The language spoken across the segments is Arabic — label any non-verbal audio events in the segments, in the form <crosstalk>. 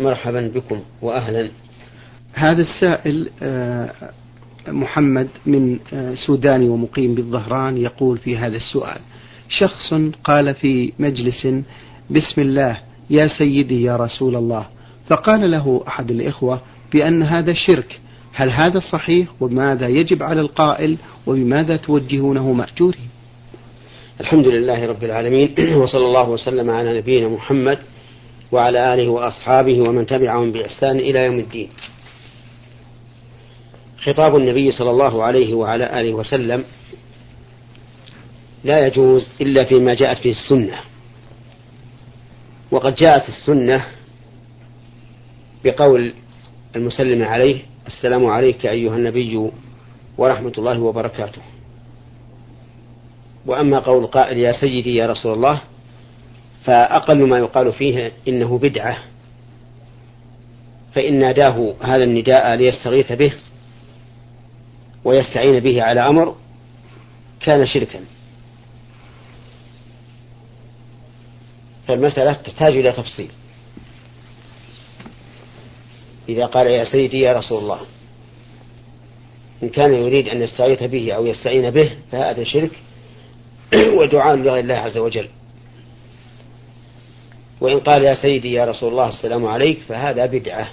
مرحبا بكم وأهلا. هذا السائل آه، محمد من آه، سوداني ومقيم بالظهران يقول في هذا السؤال شخص قال في مجلس بسم الله يا سيدي يا رسول الله. فقال له أحد الإخوة بأن هذا شرك. هل هذا صحيح؟ وماذا يجب على القائل؟ وبماذا توجهونه مأجوره الحمد لله رب العالمين. <clears throat> وصلى الله وسلم على نبينا محمد وعلى آله وأصحابه ومن تبعهم بإحسان إلى يوم الدين. خطاب النبي صلى الله عليه وعلى آله وسلم لا يجوز إلا فيما جاءت به السنة. وقد جاءت السنة بقول المسلم عليه السلام عليك أيها النبي ورحمة الله وبركاته. وأما قول القائل يا سيدي يا رسول الله فأقل ما يقال فيه إنه بدعة. فإن ناداه هذا النداء ليستغيث به ويستعين به على أمر كان شركا. فالمسألة تحتاج إلى تفصيل. إذا قال يا سيدي يا رسول الله إن كان يريد أن يستغيث به أو يستعين به فهذا شرك <clears throat> ودعاء لغير الله عز وجل. وإن قال يا سيدي يا رسول الله السلام عليك فهذا بدعة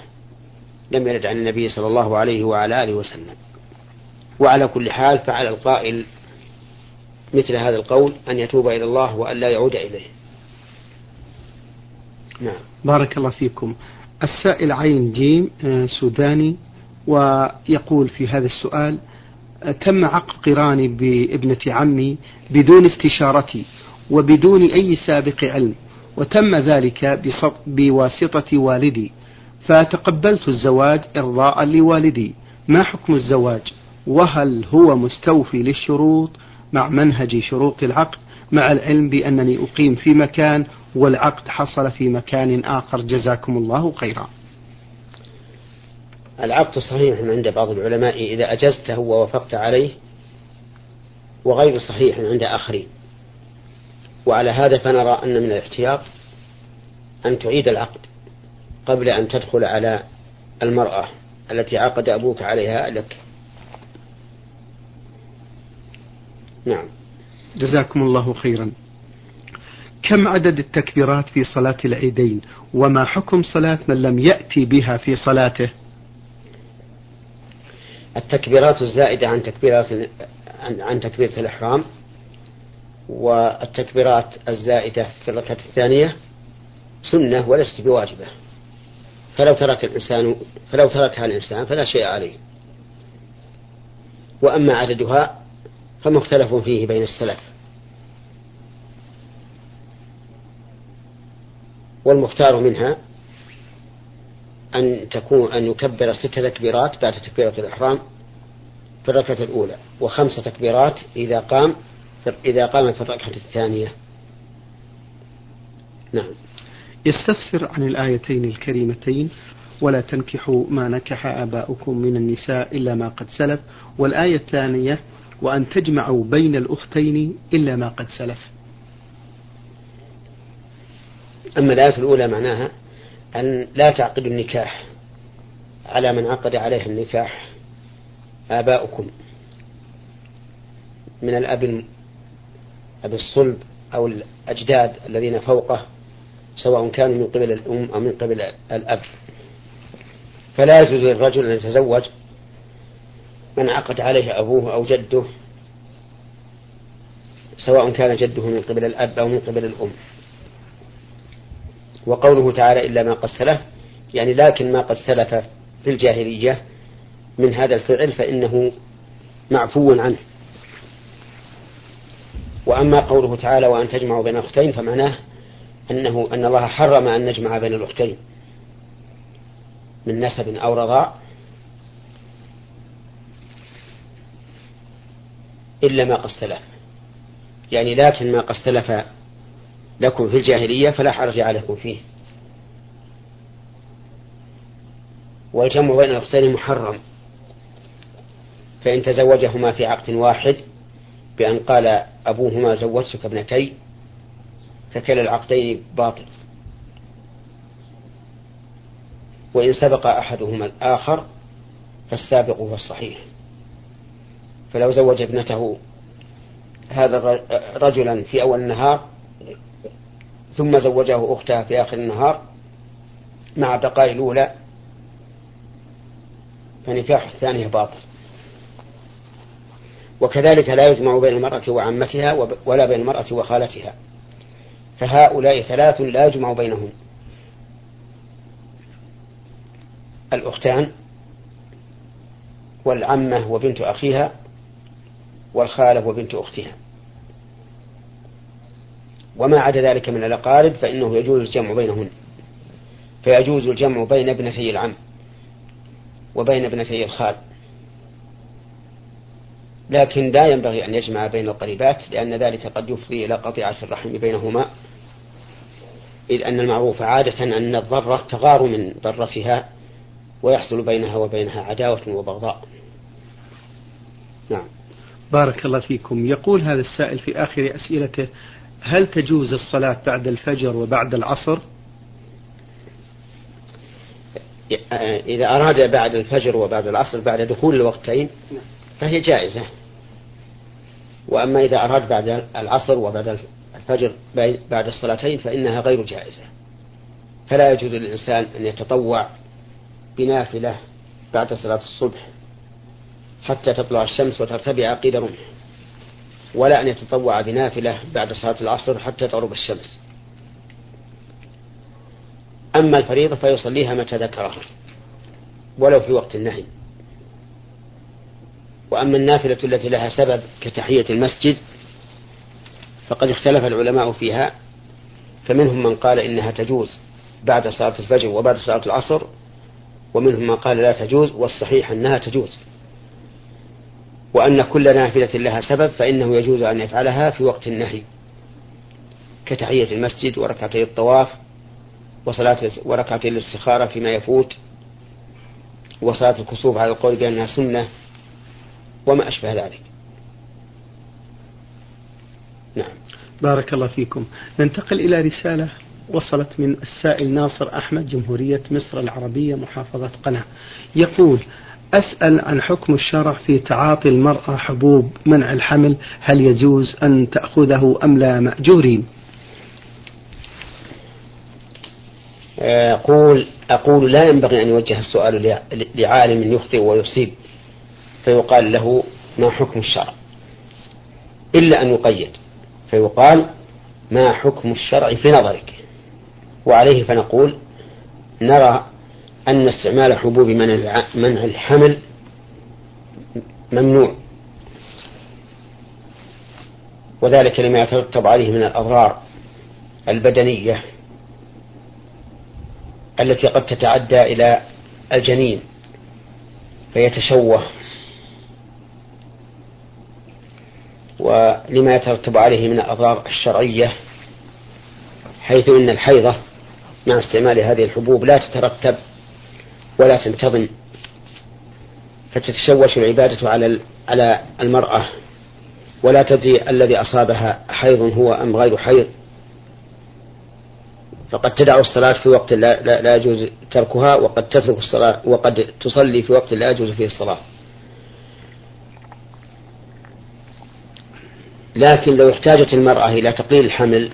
لم يرد عن النبي صلى الله عليه وعلى آله وسلم. وعلى كل حال فعلى القائل مثل هذا القول أن يتوب إلى الله وأن لا يعود إليه. نعم. بارك الله فيكم. السائل عين جيم آه، سوداني ويقول في هذا السؤال آه، تم عقد قراني بابنة عمي بدون استشارتي وبدون أي سابق علم. وتم ذلك بواسطة والدي فتقبلت الزواج إرضاء لوالدي. ما حكم الزواج؟ وهل هو مستوفي للشروط مع منهج شروط العقد مع العلم بأنني أقيم في مكان والعقد حصل في مكان آخر؟ جزاكم الله خيرا. العقد صحيح عند بعض العلماء إذا أجزته ووافقت عليه وغير صحيح عند آخرين. وعلى هذا فنرى أن من الاحتياط أن تعيد العقد قبل أن تدخل على المرأة التي عقد أبوك عليها لك. نعم. جزاكم الله خيرا. كم عدد التكبيرات في صلاة العيدين؟ وما حكم صلاة من لم يأتي بها في صلاته؟ التكبيرات الزائدة عن تكبيرات عن تكبيرة الإحرام والتكبيرات الزائدة في الركعة الثانية سنة وليست بواجبة. فلو ترك الإنسان فلو تركها الإنسان فلا شيء عليه. وأما عددها فمختلف فيه بين السلف. والمختار منها أن تكون أن يكبر ست تكبيرات بعد تكبيرة الإحرام في الركعة الأولى وخمس تكبيرات إذا قام إذا قام في الركعة الثانية. نعم. يستفسر عن الآيتين الكريمتين ولا تنكحوا ما نكح آباؤكم من النساء إلا ما قد سلف. والآية الثانية وأن تجمعوا بين الأختين إلا ما قد سلف. أما الآية الأولى معناها أن لا تعقدوا النكاح على من عقد عليه النكاح آباؤكم من الأب أبي الصلب أو الأجداد الذين فوقه. سواء كانوا من قبل الأم أو من قبل الأب. فلا يجوز للرجل أن يتزوج من عقد عليه أبوه أو جده سواء كان جده من قبل الأب أو من قبل الأم. وقوله تعالى إلا ما قد سلف يعني لكن ما قد سلف في الجاهلية من هذا الفعل فإنه معفو عنه. وأما قوله تعالى وأن تجمعوا بين أختين فمعناه أنه أن الله حرم أن نجمع بين الأختين من نسب أو رضاع إلا ما قد سلف. يعني لكن ما قد سلف لكم في الجاهلية فلا حرج عليكم فيه. والجمع بين الأختين محرم. فإن تزوجهما في عقد واحد بأن قال أبوهما زوجتك ابنتي فكلا العقدين باطل. وإن سبق أحدهما الآخر فالسابق هو الصحيح. فلو زوج ابنته هذا رجلا في أول النهار ثم زوجه أختها في آخر النهار مع بقاء الأولى فنكاح الثانية باطل. وكذلك لا يجمع بين المرأة وعمتها ولا بين المرأة وخالتها. فهؤلاء ثلاث لا يجمع بينهم. الأختان والعمة وبنت أخيها والخالة وبنت أختها. وما عدا ذلك من الأقارب فإنه يجوز الجمع بينهن. فيجوز الجمع بين ابنتي العم وبين ابنتي الخال. لكن لا ينبغي أن يجمع بين القريبات لأن ذلك قد يفضي إلى قطيعة الرحم بينهما. إذ أن المعروف عادة أن الضرة تغار من ضرتها ويحصل بينها وبينها عداوة وبغضاء. نعم. بارك الله فيكم. يقول هذا السائل في آخر أسئلته هل تجوز الصلاة بعد الفجر وبعد العصر؟ إذا أراد بعد الفجر وبعد العصر بعد دخول الوقتين فهي جائزة. وأما إذا أراد بعد العصر وبعد الفجر بعد الصلاتين فإنها غير جائزة. فلا يجوز للإنسان أن يتطوع بنافلة بعد صلاة الصبح حتى تطلع الشمس وترتفع قيد رمح ولا أن يتطوع بنافلة بعد صلاة العصر حتى تغرب الشمس. أما الفريضة فيصليها متى ذكرها ولو في وقت النهي. وأما النافلة التي لها سبب كتحية المسجد فقد اختلف العلماء فيها فمنهم من قال إنها تجوز بعد صلاة الفجر وبعد صلاة العصر ومنهم من قال لا تجوز والصحيح أنها تجوز. وأن كل نافلة لها سبب فإنه يجوز أن يفعلها في وقت النهي كتحية المسجد وركعتي الطواف وصلاة وركعتي الاستخارة فيما يفوت وصلاة الكسوف على القول بأنها سنة وما أشبه ذلك. نعم. بارك الله فيكم. ننتقل إلى رسالة وصلت من السائل ناصر أحمد جمهورية مصر العربية محافظة قنا يقول أسأل عن حكم الشرع في تعاطي المرأة حبوب منع الحمل هل يجوز أن تأخذه أم لا مأجورين؟ أقول أقول لا ينبغي أن يوجه السؤال لعالم يخطئ ويصيب فيقال له ما حكم الشرع؟ إلا أن يقيد. فيقال ما حكم الشرع في نظرك؟ وعليه فنقول نرى أن استعمال حبوب منع الحمل ممنوع. وذلك لما يترتب عليه من الأضرار البدنية التي قد تتعدى إلى الجنين فيتشوه ولما يترتب عليه من الأضرار الشرعية حيث إن الحيضة مع استعمال هذه الحبوب لا تترتب ولا تنتظم فتتشوش العبادة على على المرأة. ولا تدري الذي أصابها حيض هو أم غير حيض. فقد تدع الصلاة في وقت لا, لا, لا يجوز تركها وقد تترك الصلاة وقد تصلي في وقت لا يجوز فيه الصلاة. لكن لو احتاجت المرأة إلى تقليل الحمل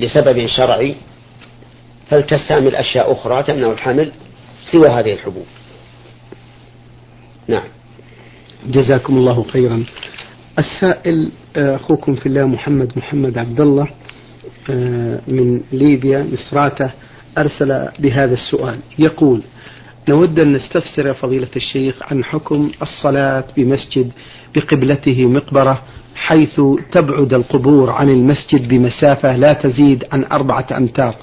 لسبب شرعي فلتستعمل أشياء أخرى تمنع الحمل سوى هذه الحبوب. نعم. جزاكم الله خيرا. السائل آه، أخوكم في الله محمد محمد عبد الله آه، من ليبيا مصراته أرسل بهذا السؤال. يقول نود أن نستفسر فضيلة الشيخ عن حكم الصلاة بمسجد بقبلته مقبرة حيث تبعد القبور عن المسجد بمسافة لا تزيد عن أربعة أمتار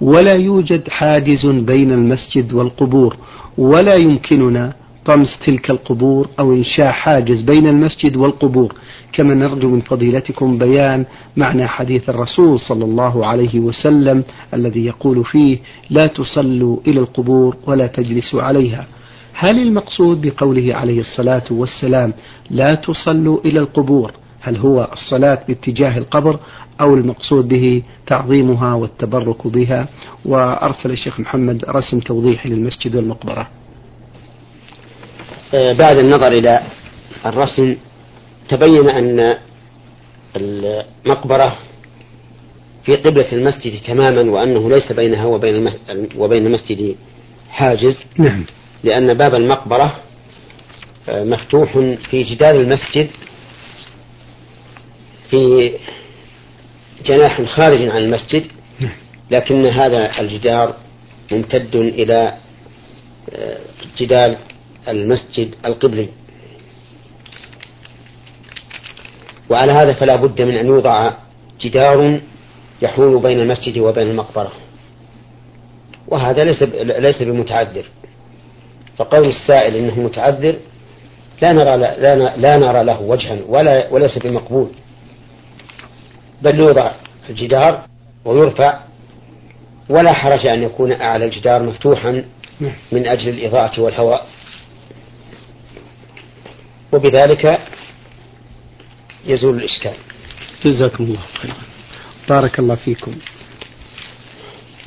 ولا يوجد حاجز بين المسجد والقبور ولا يمكننا طمس تلك القبور أو إنشاء حاجز بين المسجد والقبور. كما نرجو من فضيلتكم بيان معنى حديث الرسول صلى الله عليه وسلم الذي يقول فيه لا تصلوا إلى القبور ولا تجلسوا عليها. هل المقصود بقوله عليه الصلاة والسلام لا تصلوا إلى القبور هل هو الصلاة باتجاه القبر أو المقصود به تعظيمها والتبرك بها؟ وأرسل الشيخ محمد رسم توضيحي للمسجد والمقبرة. آه، بعد النظر إلى الرسم تبين أن المقبرة في قبلة المسجد تماما وأنه ليس بينها وبين وبين المسجد حاجز. نعم. لأن باب المقبرة آه، مفتوح في جدار المسجد في جناح خارج عن المسجد نعم. لكن هذا الجدار ممتد إلى آه، جدار المسجد القبلي. وعلى هذا فلا بد من أن يوضع جدار يحول بين المسجد وبين المقبرة. وهذا ليس ليس بمتعذر. فقول السائل إنه متعذر لا نرى لا, لا نرى له وجها ولا وليس بمقبول. بل يوضع الجدار ويرفع ولا حرج أن يكون أعلى الجدار مفتوحا من أجل الإضاءة والهواء وبذلك يزول الإشكال. جزاكم الله خيرا. بارك الله فيكم.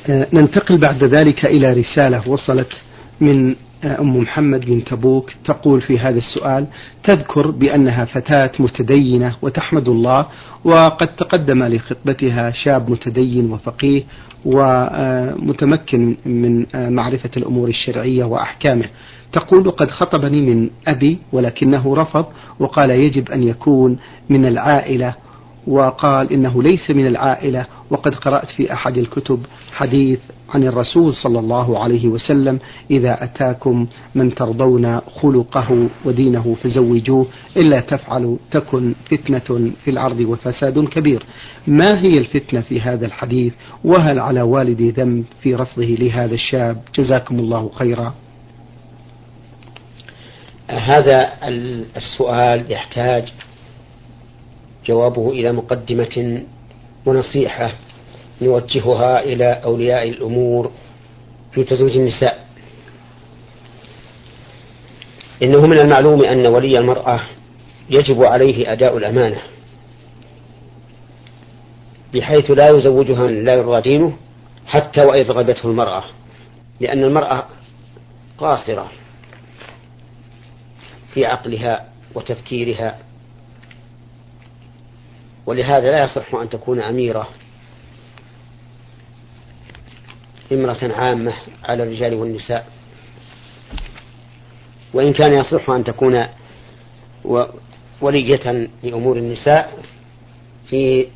آه، ننتقل بعد ذلك إلى رسالة وصلت من أم محمد من تبوك تقول في هذا السؤال تذكر بأنها فتاة متدينة وتحمد الله وقد تقدم لخطبتها شاب متدين وفقيه ومتمكن من آه، معرفة الأمور الشرعية وأحكامه. تقول قد خطبني من أبي ولكنه رفض وقال يجب أن يكون من العائلة وقال إنه ليس من العائلة وقد قرأت في أحد الكتب حديث عن الرسول صلى الله عليه وسلم إذا أتاكم من ترضون خلقه ودينه فزوجوه إلا تفعلوا تكن فتنة في الأرض وفساد كبير. ما هي الفتنة في هذا الحديث؟ وهل على والدي ذنب في رفضه لهذا الشاب؟ جزاكم الله خيرا. هذا السؤال يحتاج جوابه إلى مقدمة ونصيحة نوجهها إلى أولياء الأمور في تزويج النساء. إنه من المعلوم أن ولي المرأة يجب عليه أداء الأمانة بحيث لا يزوجها لا يرضى دينه حتى وإن رغبته المرأة لأن المرأة قاصرة في عقلها وتفكيرها ولهذا لا يصح أن تكون أميرة امرأة عامة على الرجال والنساء. وإن كان يصح أن تكون ولية لأمور النساء في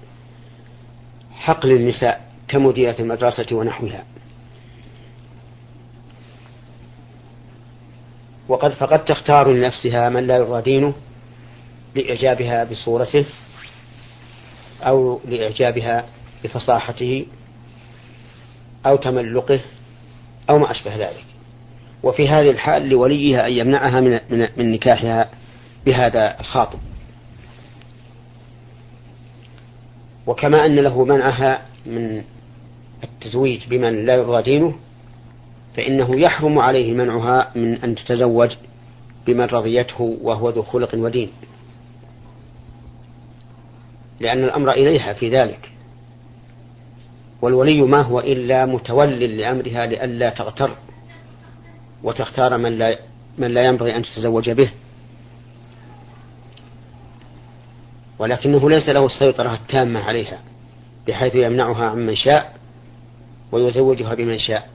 حقل النساء كمديرة المدرسة ونحوها. وقد فقد تختار لنفسها من لا يرضى دينه لإعجابها بصورته. أو لإعجابها بفصاحته أو تملقه أو ما أشبه ذلك. وفي هذه الحال لوليها أن يمنعها من, من, من نكاحها بهذا الخاطب. وكما أن له منعها من التزويج بمن لا يرضى دينه فإنه يحرم عليه منعها من أن تتزوج بمن رضيته وهو ذو خلق ودين. لأن الأمر إليها في ذلك. والولي ما هو إلا متول لأمرها لئلا تغتر وتختار من لا من لا ينبغي أن تتزوج به. ولكنه ليس له السيطرة التامة عليها بحيث يمنعها عمن شاء ويزوجها بمن شاء.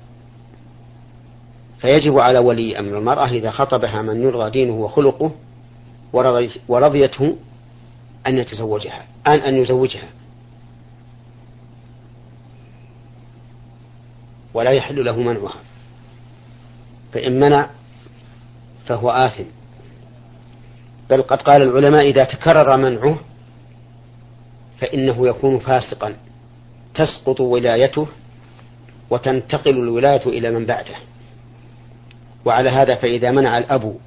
فيجب على ولي أمر المرأة إذا خطبها من يرضى دينه وخلقه ورضيته أن يتزوجها أن أن يزوجها. ولا يحل له منعها. فإن منع فهو آثم. بل قد قال العلماء إذا تكرر منعه فإنه يكون فاسقا. تسقط ولايته وتنتقل الولاية إلى من بعده. وعلى هذا فإذا منع الأب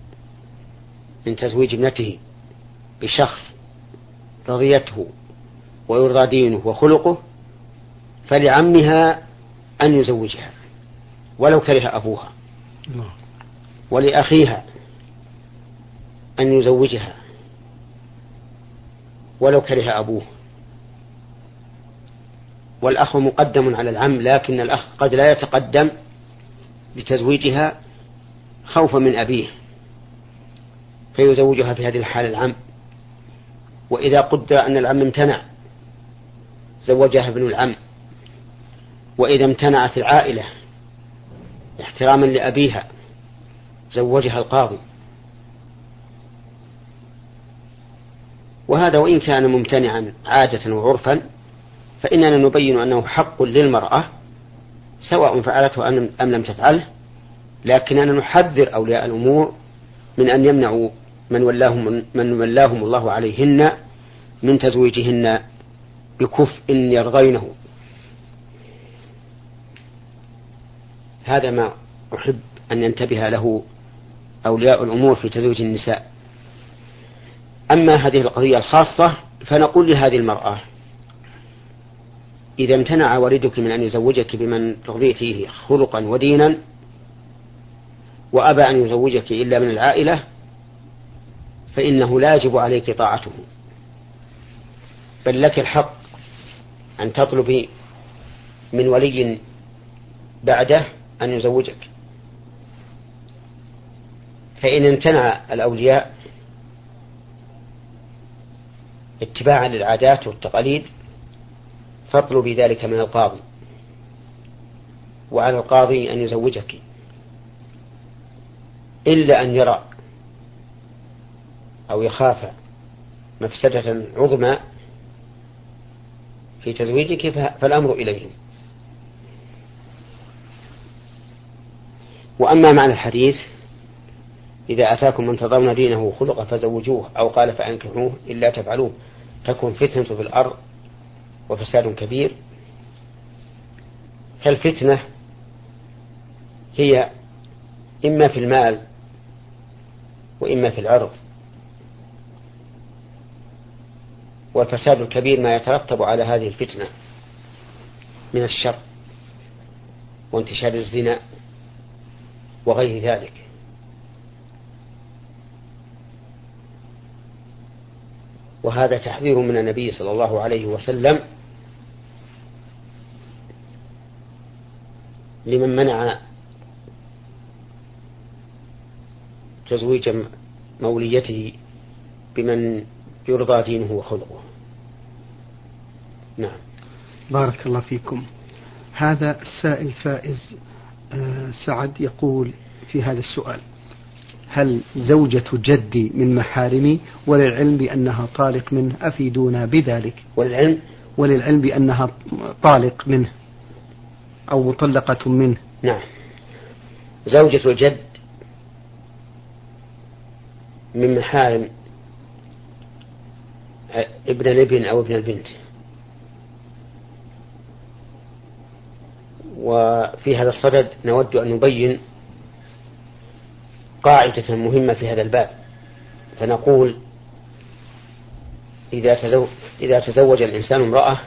من تزويج ابنته بشخص رضيته ويرضى دينه وخلقه فلعمها أن يزوجها ولو كره أبوها ولأخيها أن يزوجها ولو كره أبوه. والأخ مقدم على العم لكن الأخ قد لا يتقدم بتزويجها خوفا من أبيه فيزوجها في هذه الحالة العم. وإذا قدر أن العم امتنع زوجها ابن العم. وإذا امتنعت العائلة احتراما لأبيها زوجها القاضي. وهذا وإن كان ممتنعا عادة وعرفا فإننا نبين أنه حق للمرأة سواء فعلته أم لم تفعله لكننا نحذر أولياء الأمور من أن يمنعوا من ولاهم من ولاهم الله عليهن من تزويجهن بكفء يرضينه. هذا ما أحب أن ينتبه له أولياء الأمور في تزويج النساء. أما هذه القضية الخاصة فنقول لهذه المرأة إذا امتنع والدك من أن يزوجك بمن ترضي فيه خلقا ودينا وأبى أن يزوجك إلا من العائلة فإنه لا يجب عليك طاعته. بل لك الحق أن تطلبي من ولي بعده أن يزوجك. فإن امتنع الأولياء اتباعا للعادات والتقاليد فاطلبي ذلك من القاضي وعلى القاضي أن يزوجك إلا أن يرى أو يخاف مفسدة عظمى في تزويجك فالأمر إليهم وأما معنى الحديث إذا أتاكم من ترضون دينه خلقه فزوجوه أو قال فأنكحوه إلا تفعلوه تكون فتنة في الأرض وفساد كبير. فالفتنة هي إما في المال وإما في العرض. والفساد الكبير ما يترتب على هذه الفتنة من الشر وانتشار الزنا وغير ذلك. وهذا تحذير من النبي صلى الله عليه وسلم لمن منع تزويج موليته بمن يرضى دينه وخلقه. نعم. بارك الله فيكم. هذا السائل فائز آه، سعد يقول في هذا السؤال هل زوجة جدي من محارمي وللعلم بأنها طالق منه؟ أفيدونا بذلك. وللعلم؟ وللعلم بأنها طالق منه أو مطلقة منه. نعم. زوجة الجد من محارم ابن الابن أو ابن البنت. وفي هذا الصدد نود أن نبين قاعدة مهمة في هذا الباب. فنقول إذا تزوج, إذا تزوج الإنسان امرأة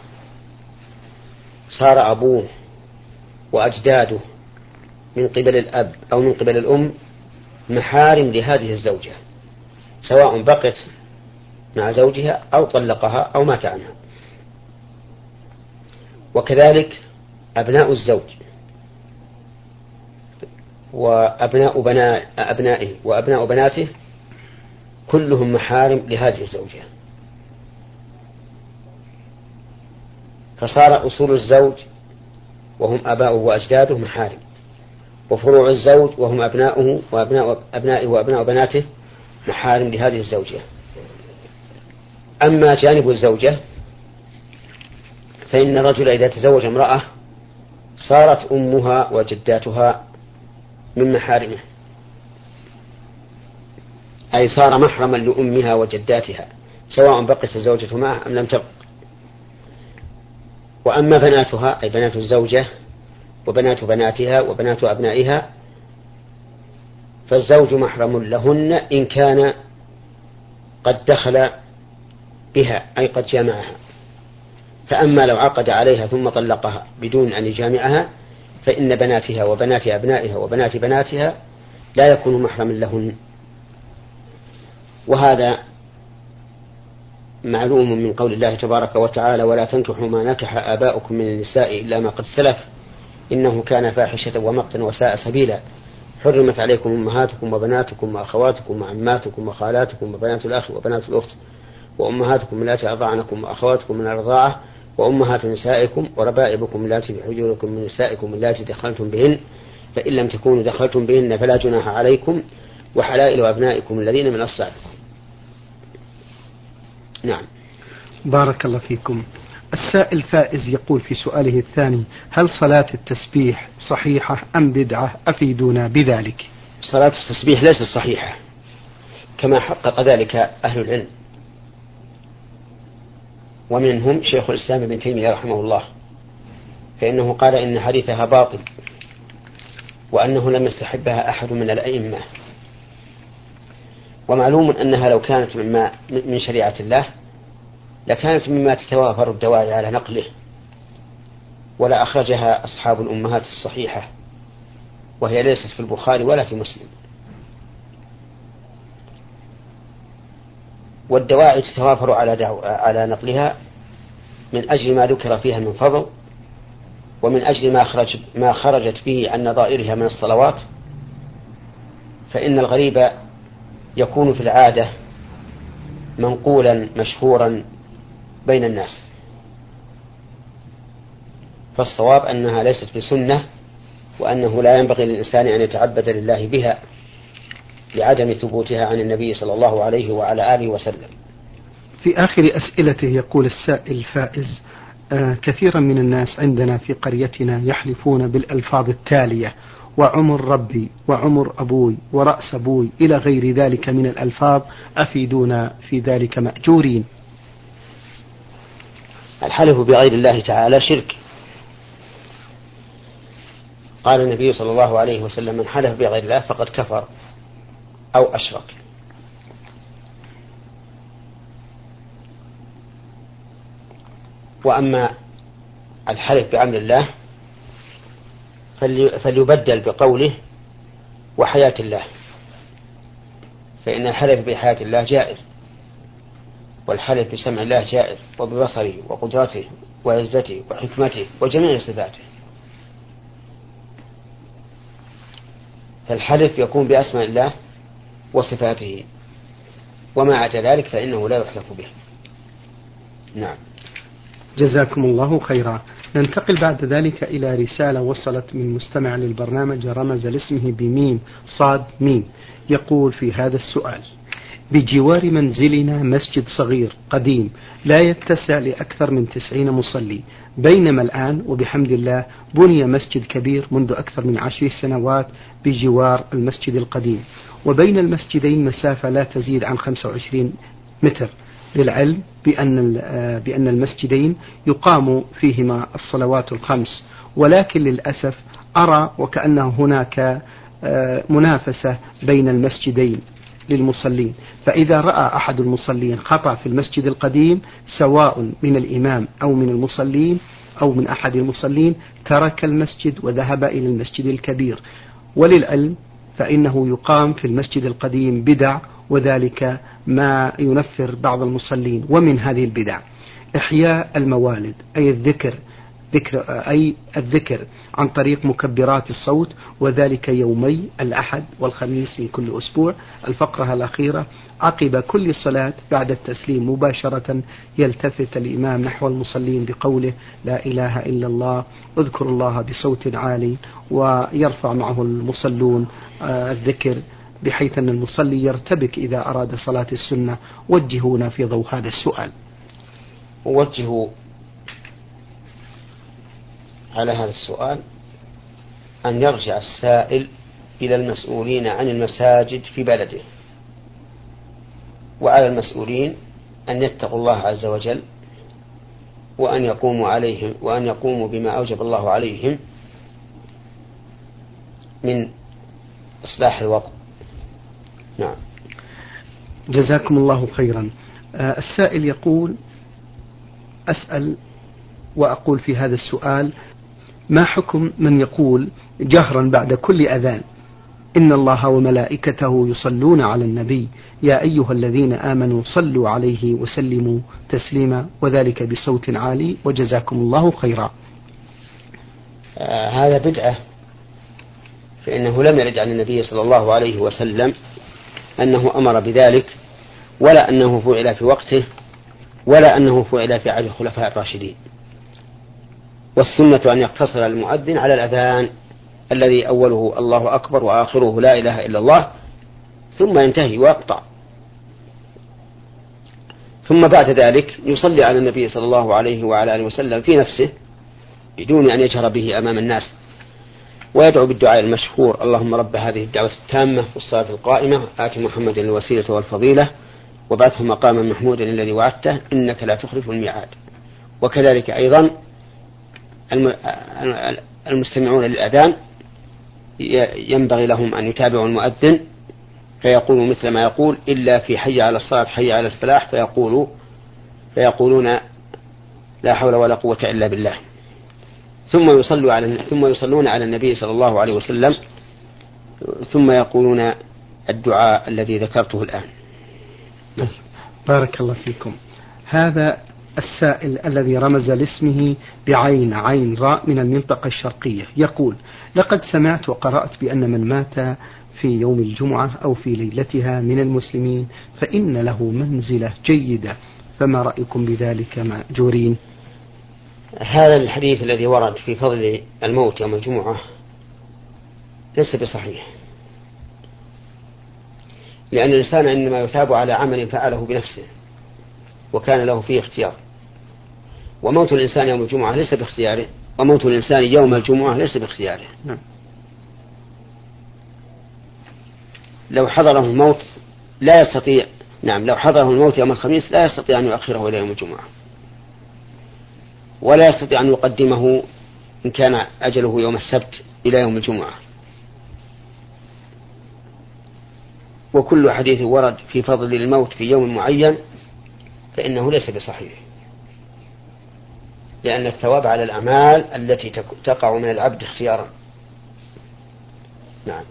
صار أبوه وأجداده من قبل الأب أو من قبل الأم محارم لهذه الزوجة سواء بقت مع زوجها أو طلقها أو مات عنها. وكذلك أبناء الزوج وأبناء بناء أبنائه وأبناء بناته كلهم محارم لهذه الزوجة. فصار أصول الزوج وهم أباؤه وأجداده محارم وفروع الزوج وهم أبناؤه وأبناء أبنائه وأبناء بناته محارم لهذه الزوجة. أما جانب الزوجة فإن الرجل إذا تزوج امرأة صارت أمها وجداتها من محارمه أي صار محرما لأمها وجداتها سواء بقت الزوجة معه أم لم تبق. وأما بناتها أي بنات الزوجة وبنات بناتها وبنات أبنائها فالزوج محرم لهن إن كان قد دخل بها أي قد جامعها. فأما لو عقد عليها ثم طلقها بدون أن يجامعها فإن بناتها وبنات أبنائها وبنات بناتها لا يكون محرما لهن. وهذا معلوم من قول الله تبارك وتعالى ولا تنكحوا ما نكح آباؤكم من النساء إلا ما قد سلف إنه كان فاحشة ومقتا وساء سبيلا. حرمت عليكم أمهاتكم وبناتكم وأخواتكم وعماتكم وخالاتكم وبنات الأخ وبنات الأخت وأمهاتكم التي أرضعنكم وأخواتكم من الرضاعة وأمهات نسائكم وربائبكم التي في حجوركم من نسائكم التي دخلتم بهن فإن لم تكونوا دخلتم بهن فلا جناح عليكم وحلائل أبنائكم الذين من أصلابكم. نعم. بارك الله فيكم. السائل فائز يقول في سؤاله الثاني هل صلاة التسبيح صحيحة أم بدعة؟ أفيدونا بذلك. صلاة التسبيح ليست صحيحة كما حقق ذلك أهل العلم. ومنهم شيخ الإسلام ابن تيمية رحمه الله فإنه قال إن حديثها باطل وأنه لم يستحبها أحد من الأئمة. ومعلوم أنها لو كانت مما من شريعة الله لكانت مما تتوافر الدواعي على نقله ولا أخرجها أصحاب الأمهات الصحيحة وهي ليست في البخاري ولا في مسلم. والدواعي تتوافر على دعو على نقلها من أجل ما ذكر فيها من فضل ومن أجل ما خرج ما خرجت به عن نظائرها من الصلوات فإن الغريب يكون في العادة منقولا مشهورا بين الناس. فالصواب أنها ليست بسنة وأنه لا ينبغي للإنسان أن يتعبد لله بها. لعدم ثبوتها عن النبي صلى الله عليه وعلى آله وسلم. في آخر أسئلته يقول السائل الفائز آه كثيرا من الناس عندنا في قريتنا يحلفون بالألفاظ التالية وعمر ربي وعمر أبوي ورأس أبوي إلى غير ذلك من الألفاظ أفيدونا في ذلك مأجورين. الحلف بغير الله تعالى شرك. قال النبي صلى الله عليه وسلم من حلف بغير الله فقد كفر. أو أشرك. وأما الحلف بأمر الله فليبدل بقوله وحياة الله. فإن الحلف بحياة الله جائز والحلف بسمع الله جائز وببصره وقدرته وعزته وحكمته وجميع صفاته. فالحلف يكون بأسماء الله وصفاته. وما عدا ذلك فإنه لا يحلف به. نعم. جزاكم الله خيرا. ننتقل بعد ذلك إلى رسالة وصلت من مستمع للبرنامج رمز لاسمه بميم صاد ميم. يقول في هذا السؤال بجوار منزلنا مسجد صغير قديم لا يتسع لأكثر من تسعين مصلي. بينما الآن وبحمد الله بني مسجد كبير منذ أكثر من عشر سنوات بجوار المسجد القديم. وبين المسجدين مسافة لا تزيد عن 25 متر للعلم بأن بأن المسجدين يقام فيهما الصلوات الخمس. ولكن للأسف أرى وكأن هناك آه، منافسة بين المسجدين للمصلين. فإذا رأى أحد المصلين خطأ في المسجد القديم سواء من الإمام أو من المصلين أو من أحد المصلين ترك المسجد وذهب إلى المسجد الكبير. وللعلم فإنه يقام في المسجد القديم بدع وذلك ما ينفر بعض المصلين ومن هذه البدع. إحياء الموالد أي الذكر ذكر أي الذكر عن طريق مكبرات الصوت وذلك يومي الأحد والخميس من كل أسبوع. الفقرة الأخيرة عقب كل صلاة بعد التسليم مباشرة يلتفت الإمام نحو المصلين بقوله لا إله إلا الله اذكر الله بصوت عالي ويرفع معه المصلون آه، الذكر بحيث أن المصلي يرتبك إذا أراد صلاة السنة. وجهونا في ضوء هذا السؤال. وجهوا على هذا السؤال أن يرجع السائل إلى المسؤولين عن المساجد في بلده وعلى المسؤولين أن يتقوا الله عز وجل وأن يقوموا عليهم وأن يقوموا بما أوجب الله عليهم من إصلاح الوضع. نعم. جزاكم الله خيرا. آه، السائل يقول أسأل وأقول في هذا السؤال ما حكم من يقول جهرا بعد كل أذان إن الله وملائكته يصلون على النبي يا أيها الذين آمنوا صلوا عليه وسلموا تسليما وذلك بصوت عالي وجزاكم الله خيرا. آه هذا بدعة فإنه لم يرد عن النبي صلى الله عليه وسلم أنه أمر بذلك ولا أنه فعل في وقته ولا أنه فعل في عهد الخلفاء الراشدين. والسنة أن يقتصر المؤذن على الأذان الذي أوله الله أكبر وآخره لا إله إلا الله ثم ينتهي ويقطع. ثم بعد ذلك يصلي على النبي صلى الله عليه وعلى آله وسلم في نفسه بدون أن يجهر به أمام الناس ويدعو بالدعاء المشهور اللهم رب هذه الدعوة التامة والصلاة القائمة آت محمد الوسيلة والفضيلة وبعثه مقاما محمودا الذي وعدته إنك لا تخلف الميعاد. وكذلك أيضا المستمعون للأذان ينبغي لهم أن يتابعوا المؤذن فيقولوا مثل ما يقول إلا في حي على الصلاة حي على الفلاح فيقولوا فيقولون لا حول ولا قوة إلا بالله. ثم يصلوا على ثم يصلون على النبي صلى الله عليه وسلم ثم يقولون الدعاء الذي ذكرته الآن. بارك الله فيكم. هذا السائل الذي رمز لاسمه بعين عين راء من المنطقة الشرقية يقول لقد سمعت وقرأت بأن من مات في يوم الجمعة أو في ليلتها من المسلمين فإن له منزلة جيدة فما رأيكم بذلك مأجورين؟ هذا الحديث الذي ورد في فضل الموت يوم الجمعة ليس بصحيح. لأن الإنسان إنما يثاب على عمل فعله بنفسه. وكان له فيه اختيار. وموت الإنسان يوم الجمعة ليس باختياره وموت الإنسان يوم الجمعة ليس باختياره. نعم. لو حضره الموت لا يستطيع نعم لو حضره الموت يوم الخميس لا يستطيع أن يؤخره إلى يوم الجمعة. ولا يستطيع أن يقدمه إن كان أجله يوم السبت إلى يوم الجمعة. وكل حديث ورد في فضل الموت في يوم معين فإنه ليس بصحيح. لأن الثواب على الأعمال التي تقع من العبد اختيارا. نعم.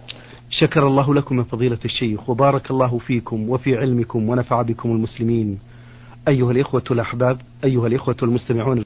شكر الله لكم من فضيلة الشيخ وبارك الله فيكم وفي علمكم ونفع بكم المسلمين. أيها الإخوة الأحباب أيها الإخوة المستمعون.